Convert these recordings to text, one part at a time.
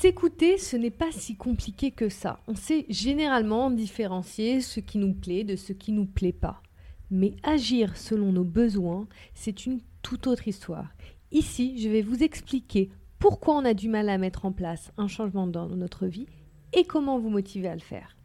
S'écouter, ce n'est pas si compliqué que ça. On sait généralement différencier ce qui nous plaît de ce qui nous plaît pas. Mais agir selon nos besoins, c'est une toute autre histoire. Ici, je vais vous expliquer pourquoi on a du mal à mettre en place un changement dans notre vie et comment vous motiver à le faire.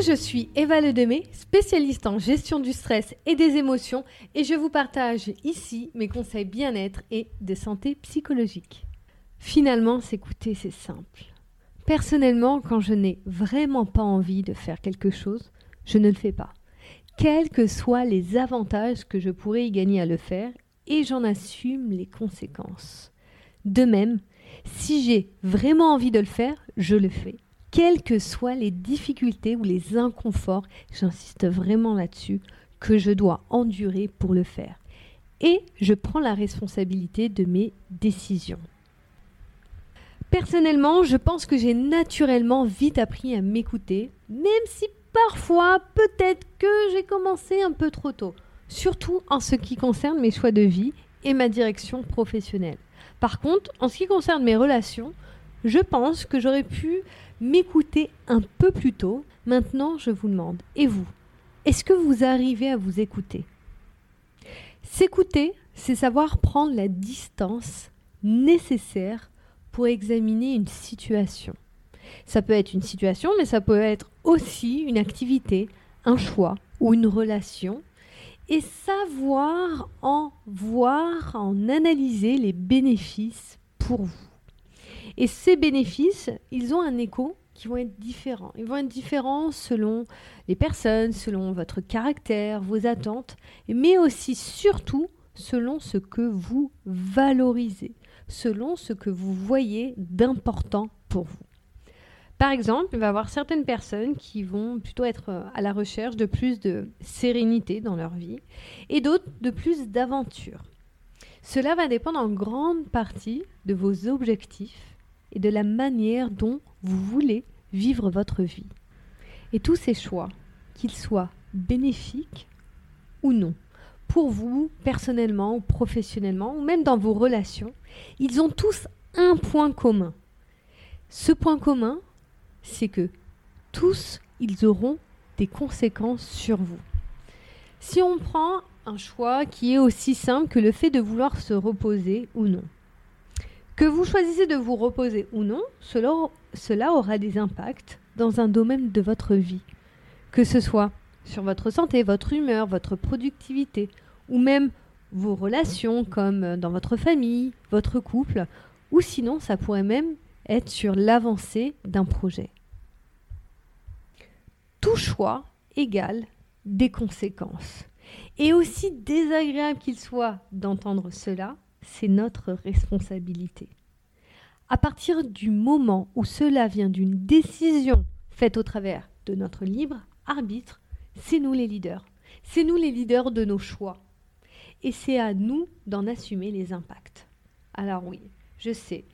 Je suis Eva Ledemé, spécialiste en gestion du stress et des émotions, et je vous partage ici mes conseils bien-être et de santé psychologique. Finalement, s'écouter, c'est simple. Personnellement, quand je n'ai vraiment pas envie de faire quelque chose, je ne le fais pas. Quels que soient les avantages que je pourrais y gagner à le faire, et j'en assume les conséquences. De même, si j'ai vraiment envie de le faire, je le fais quelles que soient les difficultés ou les inconforts, j'insiste vraiment là-dessus, que je dois endurer pour le faire. Et je prends la responsabilité de mes décisions. Personnellement, je pense que j'ai naturellement vite appris à m'écouter, même si parfois, peut-être que j'ai commencé un peu trop tôt, surtout en ce qui concerne mes choix de vie et ma direction professionnelle. Par contre, en ce qui concerne mes relations, je pense que j'aurais pu m'écouter un peu plus tôt. Maintenant, je vous demande, et vous Est-ce que vous arrivez à vous écouter? S'écouter, c'est savoir prendre la distance nécessaire pour examiner une situation. Ça peut être une situation, mais ça peut être aussi une activité, un choix ou une relation. Et savoir en voir, en analyser les bénéfices pour vous. Et ces bénéfices, ils ont un écho qui vont être différents. Ils vont être différents selon les personnes, selon votre caractère, vos attentes, mais aussi surtout selon ce que vous valorisez, selon ce que vous voyez d'important pour vous. Par exemple, il va y avoir certaines personnes qui vont plutôt être à la recherche de plus de sérénité dans leur vie et d'autres de plus d'aventure. Cela va dépendre en grande partie de vos objectifs et de la manière dont vous voulez vivre votre vie. Et tous ces choix, qu'ils soient bénéfiques ou non, pour vous personnellement ou professionnellement, ou même dans vos relations, ils ont tous un point commun. Ce point commun, c'est que tous, ils auront des conséquences sur vous. Si on prend un choix qui est aussi simple que le fait de vouloir se reposer ou non, que vous choisissez de vous reposer ou non, cela, aura des impacts dans un domaine de votre vie, que ce soit sur votre santé, votre humeur, votre productivité, ou même vos relations comme dans votre famille, votre couple, ou sinon ça pourrait même être sur l'avancée d'un projet. Tout choix égale des conséquences. Et aussi désagréable qu'il soit d'entendre cela, c'est notre responsabilité. À partir du moment où cela vient d'une décision faite au travers de notre libre arbitre, c'est nous les leaders. C'est nous les leaders de nos choix. Et c'est à nous d'en assumer les impacts. Alors oui, je sais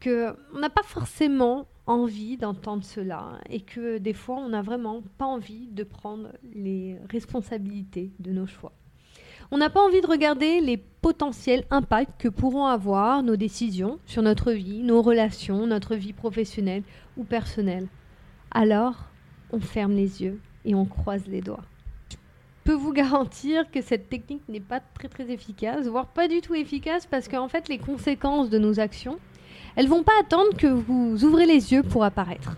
que on n'a pas forcément envie d'entendre cela et que des fois on n'a vraiment pas envie de prendre les responsabilités de nos choix. On n'a pas envie de regarder les potentiels impacts que pourront avoir nos décisions sur notre vie, nos relations, notre vie professionnelle ou personnelle. Alors, on ferme les yeux et on croise les doigts. Je peux vous garantir que cette technique n'est pas très très efficace, voire pas du tout efficace parce qu'en fait les conséquences de nos actions, elles vont pas attendre que vous ouvrez les yeux pour apparaître.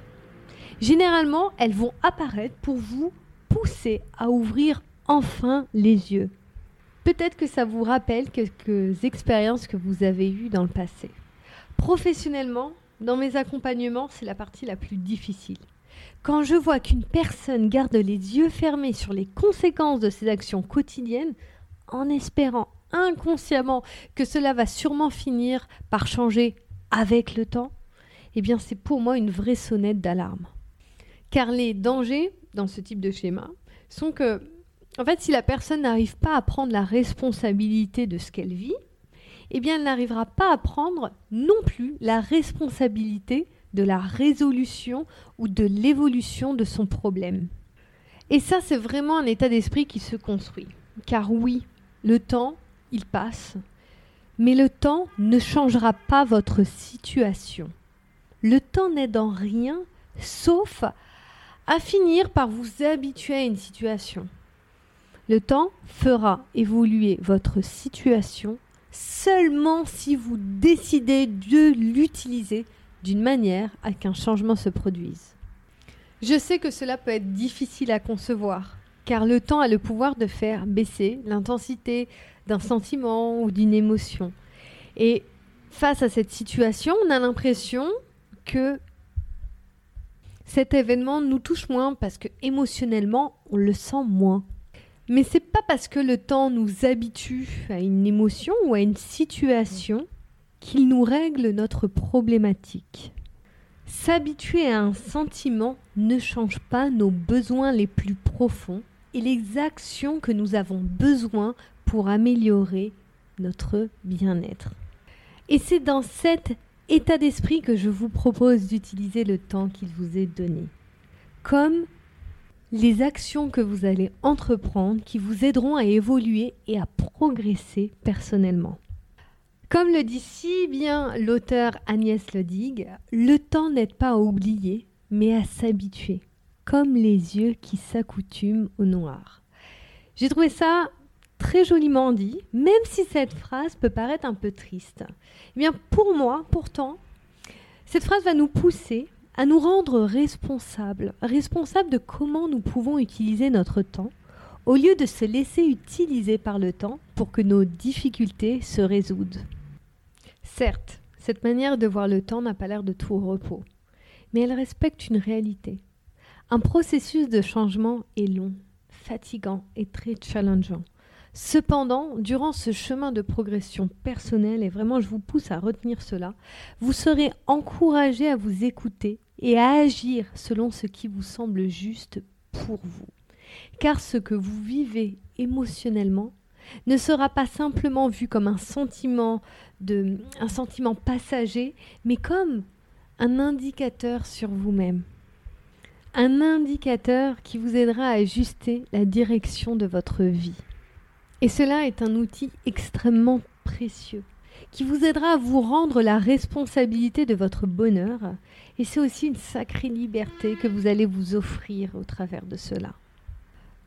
Généralement, elles vont apparaître pour vous pousser à ouvrir enfin les yeux Peut-être que ça vous rappelle quelques expériences que vous avez eues dans le passé. Professionnellement, dans mes accompagnements, c'est la partie la plus difficile. Quand je vois qu'une personne garde les yeux fermés sur les conséquences de ses actions quotidiennes, en espérant inconsciemment que cela va sûrement finir par changer avec le temps, eh bien c'est pour moi une vraie sonnette d'alarme. Car les dangers dans ce type de schéma sont que en fait, si la personne n'arrive pas à prendre la responsabilité de ce qu'elle vit, eh bien, elle n'arrivera pas à prendre non plus la responsabilité de la résolution ou de l'évolution de son problème. Et ça, c'est vraiment un état d'esprit qui se construit. Car oui, le temps, il passe, mais le temps ne changera pas votre situation. Le temps n'aide en rien, sauf à finir par vous habituer à une situation. Le temps fera évoluer votre situation seulement si vous décidez de l'utiliser d'une manière à qu'un changement se produise. Je sais que cela peut être difficile à concevoir, car le temps a le pouvoir de faire baisser l'intensité d'un sentiment ou d'une émotion. Et face à cette situation, on a l'impression que cet événement nous touche moins parce que émotionnellement, on le sent moins. Mais c'est pas parce que le temps nous habitue à une émotion ou à une situation qu'il nous règle notre problématique. S'habituer à un sentiment ne change pas nos besoins les plus profonds et les actions que nous avons besoin pour améliorer notre bien-être. Et c'est dans cet état d'esprit que je vous propose d'utiliser le temps qu'il vous est donné. Comme les actions que vous allez entreprendre qui vous aideront à évoluer et à progresser personnellement. Comme le dit si bien l'auteur Agnès Ledig, le temps n'aide pas à oublier, mais à s'habituer, comme les yeux qui s'accoutument au noir. J'ai trouvé ça très joliment dit, même si cette phrase peut paraître un peu triste. Eh bien, pour moi, pourtant, cette phrase va nous pousser à nous rendre responsables, responsables de comment nous pouvons utiliser notre temps, au lieu de se laisser utiliser par le temps pour que nos difficultés se résoudent. Certes, cette manière de voir le temps n'a pas l'air de tout repos, mais elle respecte une réalité. Un processus de changement est long, fatigant et très challengeant. Cependant, durant ce chemin de progression personnelle, et vraiment je vous pousse à retenir cela, vous serez encouragé à vous écouter et à agir selon ce qui vous semble juste pour vous. Car ce que vous vivez émotionnellement ne sera pas simplement vu comme un sentiment de un sentiment passager, mais comme un indicateur sur vous-même. Un indicateur qui vous aidera à ajuster la direction de votre vie. Et cela est un outil extrêmement précieux qui vous aidera à vous rendre la responsabilité de votre bonheur. Et c'est aussi une sacrée liberté que vous allez vous offrir au travers de cela.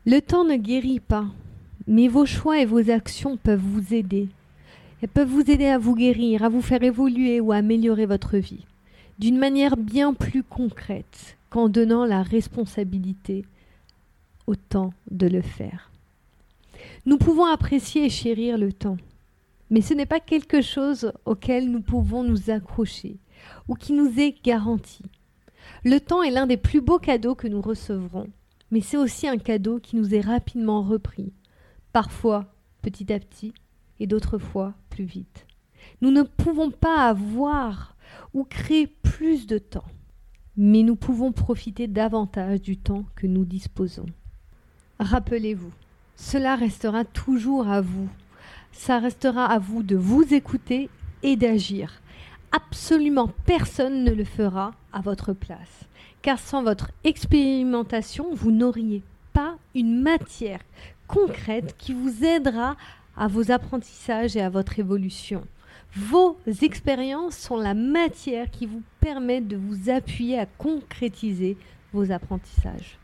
Le temps ne guérit pas, mais vos choix et vos actions peuvent vous aider. Elles peuvent vous aider à vous guérir, à vous faire évoluer ou à améliorer votre vie, d'une manière bien plus concrète qu'en donnant la responsabilité au temps de le faire. Nous pouvons apprécier et chérir le temps, mais ce n'est pas quelque chose auquel nous pouvons nous accrocher ou qui nous est garanti. Le temps est l'un des plus beaux cadeaux que nous recevrons, mais c'est aussi un cadeau qui nous est rapidement repris, parfois petit à petit et d'autres fois plus vite. Nous ne pouvons pas avoir ou créer plus de temps, mais nous pouvons profiter davantage du temps que nous disposons. Rappelez-vous, cela restera toujours à vous ça restera à vous de vous écouter et d'agir. Absolument personne ne le fera à votre place. Car sans votre expérimentation, vous n'auriez pas une matière concrète qui vous aidera à vos apprentissages et à votre évolution. Vos expériences sont la matière qui vous permet de vous appuyer à concrétiser vos apprentissages.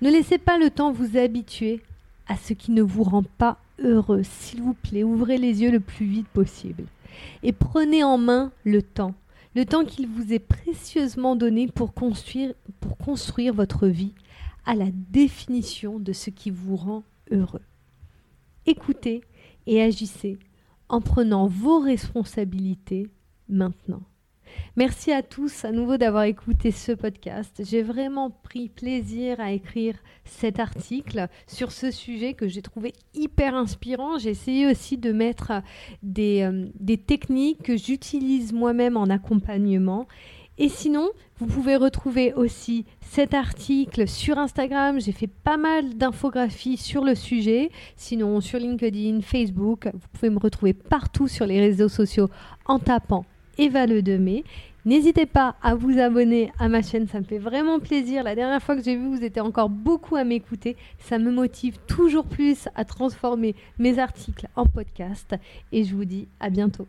Ne laissez pas le temps vous habituer à ce qui ne vous rend pas heureux. S'il vous plaît, ouvrez les yeux le plus vite possible. Et prenez en main le temps. Le temps qu'il vous est précieusement donné pour construire, votre vie à la définition de ce qui vous rend heureux. Écoutez et agissez en prenant vos responsabilités maintenant. Merci à tous à nouveau d'avoir écouté ce podcast. J'ai vraiment pris plaisir à écrire cet article sur ce sujet que j'ai trouvé hyper inspirant. J'ai essayé aussi de mettre des, euh, des techniques que j'utilise moi-même en accompagnement. Et sinon, vous pouvez retrouver aussi cet article sur Instagram. J'ai fait pas mal d'infographies sur le sujet. Sinon, sur LinkedIn, Facebook, vous pouvez me retrouver partout sur les réseaux sociaux en tapant Eva Le Demé. N'hésitez pas à vous abonner à ma chaîne, ça me fait vraiment plaisir. La dernière fois que j'ai vu, vous étiez encore beaucoup à m'écouter. Ça me motive toujours plus à transformer mes articles en podcast. Et je vous dis à bientôt.